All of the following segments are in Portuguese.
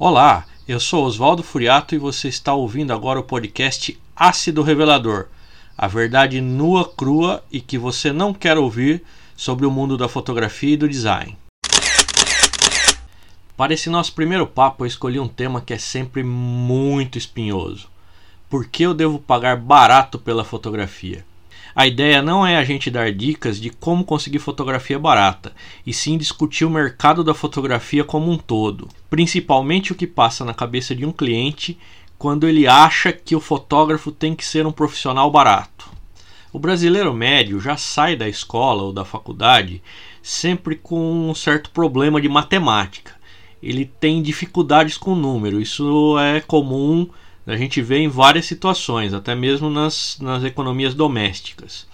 Olá, eu sou Oswaldo Furiato e você está ouvindo agora o podcast Ácido Revelador a verdade nua, crua e que você não quer ouvir sobre o mundo da fotografia e do design. Para esse nosso primeiro papo, eu escolhi um tema que é sempre muito espinhoso. Por que eu devo pagar barato pela fotografia? A ideia não é a gente dar dicas de como conseguir fotografia barata, e sim discutir o mercado da fotografia como um todo, principalmente o que passa na cabeça de um cliente quando ele acha que o fotógrafo tem que ser um profissional barato. O brasileiro médio já sai da escola ou da faculdade sempre com um certo problema de matemática. Ele tem dificuldades com número, isso é comum a gente vê em várias situações, até mesmo nas, nas economias domésticas.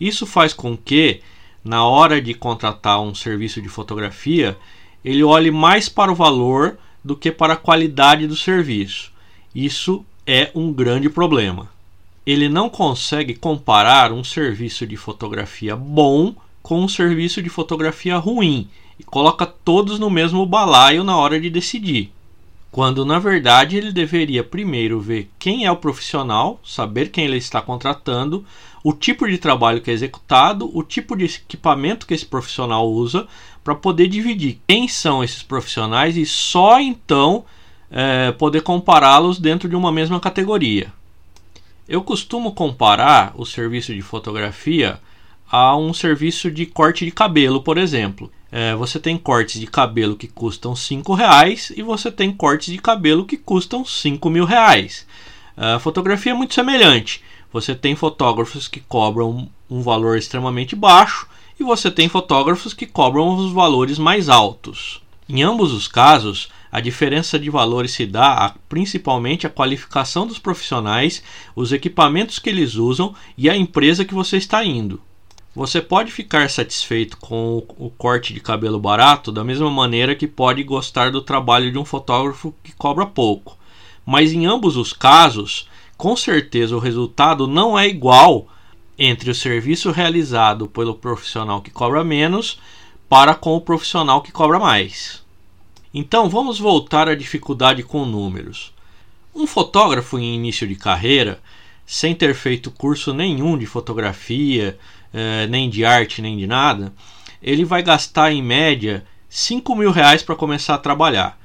Isso faz com que, na hora de contratar um serviço de fotografia, ele olhe mais para o valor do que para a qualidade do serviço. Isso é um grande problema. Ele não consegue comparar um serviço de fotografia bom com um serviço de fotografia ruim e coloca todos no mesmo balaio na hora de decidir quando na verdade ele deveria primeiro ver quem é o profissional, saber quem ele está contratando, o tipo de trabalho que é executado, o tipo de equipamento que esse profissional usa, para poder dividir quem são esses profissionais e só então é, poder compará-los dentro de uma mesma categoria. Eu costumo comparar o serviço de fotografia a um serviço de corte de cabelo, por exemplo. É, você tem cortes de cabelo que custam 5 reais e você tem cortes de cabelo que custam 5 mil reais. A fotografia é muito semelhante. Você tem fotógrafos que cobram um valor extremamente baixo e você tem fotógrafos que cobram os valores mais altos. Em ambos os casos, a diferença de valores se dá a, principalmente à qualificação dos profissionais, os equipamentos que eles usam e a empresa que você está indo. Você pode ficar satisfeito com o corte de cabelo barato da mesma maneira que pode gostar do trabalho de um fotógrafo que cobra pouco. Mas em ambos os casos, com certeza o resultado não é igual entre o serviço realizado pelo profissional que cobra menos para com o profissional que cobra mais. Então vamos voltar à dificuldade com números. Um fotógrafo em início de carreira, sem ter feito curso nenhum de fotografia, é, nem de arte, nem de nada, ele vai gastar em média 5 mil reais para começar a trabalhar.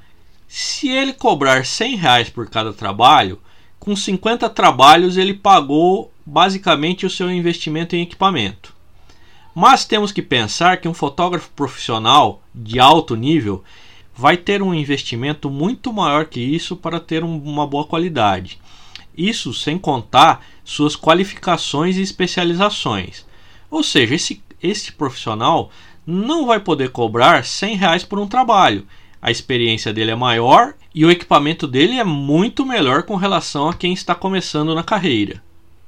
Se ele cobrar 100 reais por cada trabalho, com 50 trabalhos ele pagou basicamente o seu investimento em equipamento. Mas temos que pensar que um fotógrafo profissional de alto nível vai ter um investimento muito maior que isso para ter um, uma boa qualidade. Isso sem contar suas qualificações e especializações. Ou seja, esse, esse profissional não vai poder cobrar 100 reais por um trabalho. A experiência dele é maior e o equipamento dele é muito melhor com relação a quem está começando na carreira.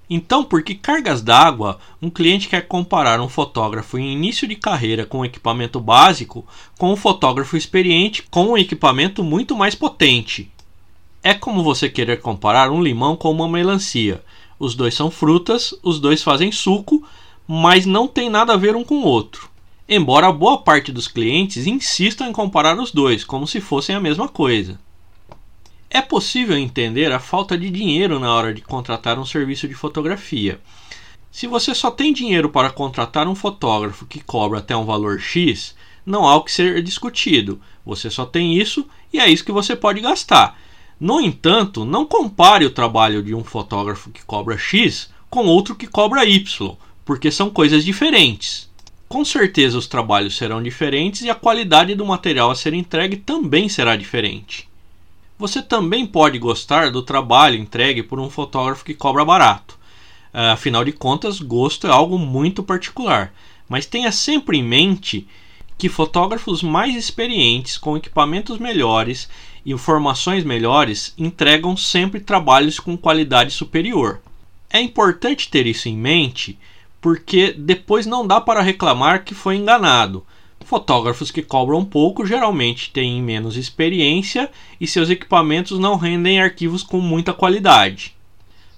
Então, por que cargas d'água um cliente quer comparar um fotógrafo em início de carreira com um equipamento básico com um fotógrafo experiente com um equipamento muito mais potente? É como você querer comparar um limão com uma melancia. Os dois são frutas, os dois fazem suco, mas não tem nada a ver um com o outro. Embora boa parte dos clientes insistam em comparar os dois, como se fossem a mesma coisa. É possível entender a falta de dinheiro na hora de contratar um serviço de fotografia. Se você só tem dinheiro para contratar um fotógrafo que cobra até um valor X, não há o que ser discutido. Você só tem isso e é isso que você pode gastar. No entanto, não compare o trabalho de um fotógrafo que cobra X com outro que cobra Y, porque são coisas diferentes. Com certeza os trabalhos serão diferentes e a qualidade do material a ser entregue também será diferente. Você também pode gostar do trabalho entregue por um fotógrafo que cobra barato. Ah, afinal de contas, gosto é algo muito particular. Mas tenha sempre em mente que fotógrafos mais experientes, com equipamentos melhores e informações melhores, entregam sempre trabalhos com qualidade superior. É importante ter isso em mente porque depois não dá para reclamar que foi enganado. Fotógrafos que cobram pouco geralmente têm menos experiência e seus equipamentos não rendem arquivos com muita qualidade.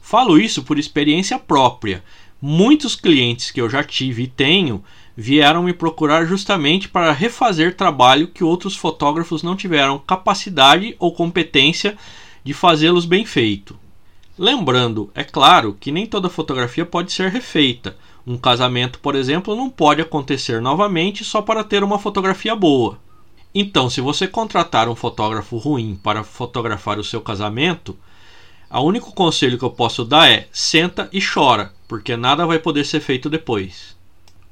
Falo isso por experiência própria. Muitos clientes que eu já tive e tenho vieram me procurar justamente para refazer trabalho que outros fotógrafos não tiveram capacidade ou competência de fazê-los bem feito. Lembrando, é claro, que nem toda fotografia pode ser refeita. Um casamento, por exemplo, não pode acontecer novamente só para ter uma fotografia boa. Então, se você contratar um fotógrafo ruim para fotografar o seu casamento, o único conselho que eu posso dar é senta e chora, porque nada vai poder ser feito depois.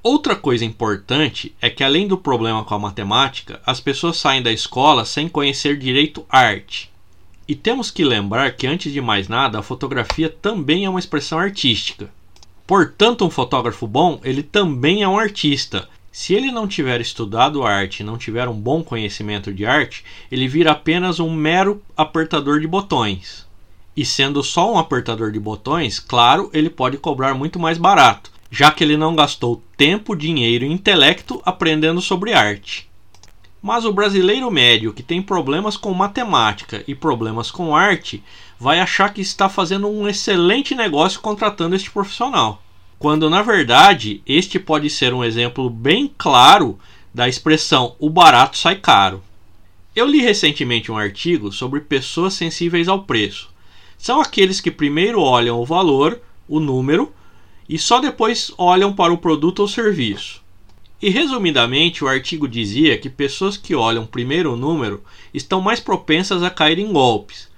Outra coisa importante é que, além do problema com a matemática, as pessoas saem da escola sem conhecer direito arte. E temos que lembrar que, antes de mais nada, a fotografia também é uma expressão artística. Portanto, um fotógrafo bom, ele também é um artista. Se ele não tiver estudado arte, não tiver um bom conhecimento de arte, ele vira apenas um mero apertador de botões. E sendo só um apertador de botões, claro, ele pode cobrar muito mais barato, já que ele não gastou tempo, dinheiro e intelecto aprendendo sobre arte. Mas o brasileiro médio que tem problemas com matemática e problemas com arte vai achar que está fazendo um excelente negócio contratando este profissional. Quando na verdade este pode ser um exemplo bem claro da expressão o barato sai caro. Eu li recentemente um artigo sobre pessoas sensíveis ao preço. São aqueles que primeiro olham o valor, o número, e só depois olham para o produto ou serviço. E resumidamente, o artigo dizia que pessoas que olham primeiro o número estão mais propensas a cair em golpes.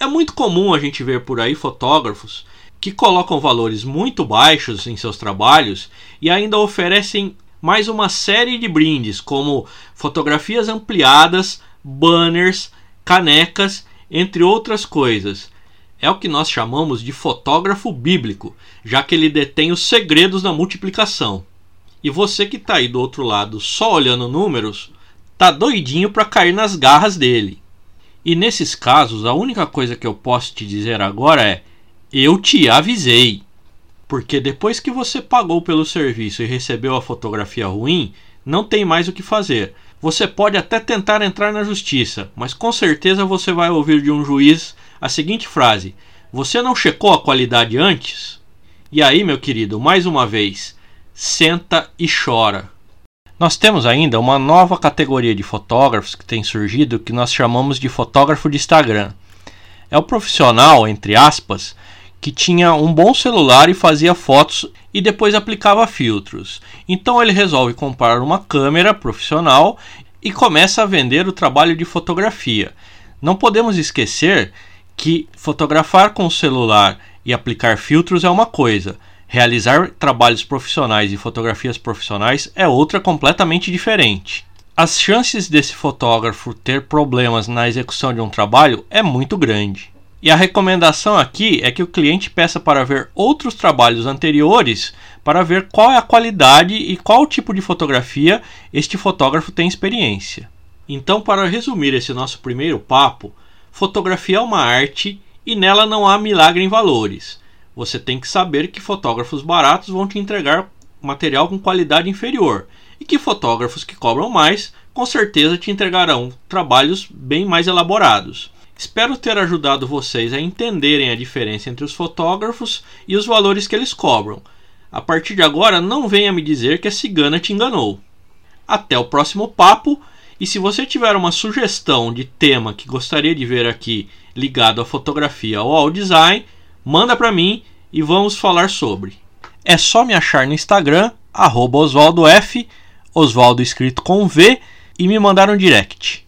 É muito comum a gente ver por aí fotógrafos que colocam valores muito baixos em seus trabalhos e ainda oferecem mais uma série de brindes, como fotografias ampliadas, banners, canecas, entre outras coisas. É o que nós chamamos de fotógrafo bíblico, já que ele detém os segredos da multiplicação. E você que está aí do outro lado só olhando números, tá doidinho para cair nas garras dele. E nesses casos, a única coisa que eu posso te dizer agora é: eu te avisei. Porque depois que você pagou pelo serviço e recebeu a fotografia ruim, não tem mais o que fazer. Você pode até tentar entrar na justiça, mas com certeza você vai ouvir de um juiz a seguinte frase: Você não checou a qualidade antes? E aí, meu querido, mais uma vez, senta e chora. Nós temos ainda uma nova categoria de fotógrafos que tem surgido que nós chamamos de fotógrafo de Instagram. É o profissional, entre aspas, que tinha um bom celular e fazia fotos e depois aplicava filtros. Então ele resolve comprar uma câmera profissional e começa a vender o trabalho de fotografia. Não podemos esquecer que fotografar com o celular e aplicar filtros é uma coisa, Realizar trabalhos profissionais e fotografias profissionais é outra completamente diferente. As chances desse fotógrafo ter problemas na execução de um trabalho é muito grande. E a recomendação aqui é que o cliente peça para ver outros trabalhos anteriores para ver qual é a qualidade e qual tipo de fotografia este fotógrafo tem experiência. Então, para resumir esse nosso primeiro papo, fotografia é uma arte e nela não há milagre em valores você tem que saber que fotógrafos baratos vão te entregar material com qualidade inferior e que fotógrafos que cobram mais com certeza te entregarão trabalhos bem mais elaborados. Espero ter ajudado vocês a entenderem a diferença entre os fotógrafos e os valores que eles cobram. A partir de agora, não venha me dizer que a cigana te enganou. Até o próximo papo. E se você tiver uma sugestão de tema que gostaria de ver aqui ligado à fotografia ou ao design, manda para mim e vamos falar sobre. É só me achar no Instagram, arroba Oswaldo escrito com V, e me mandar um direct.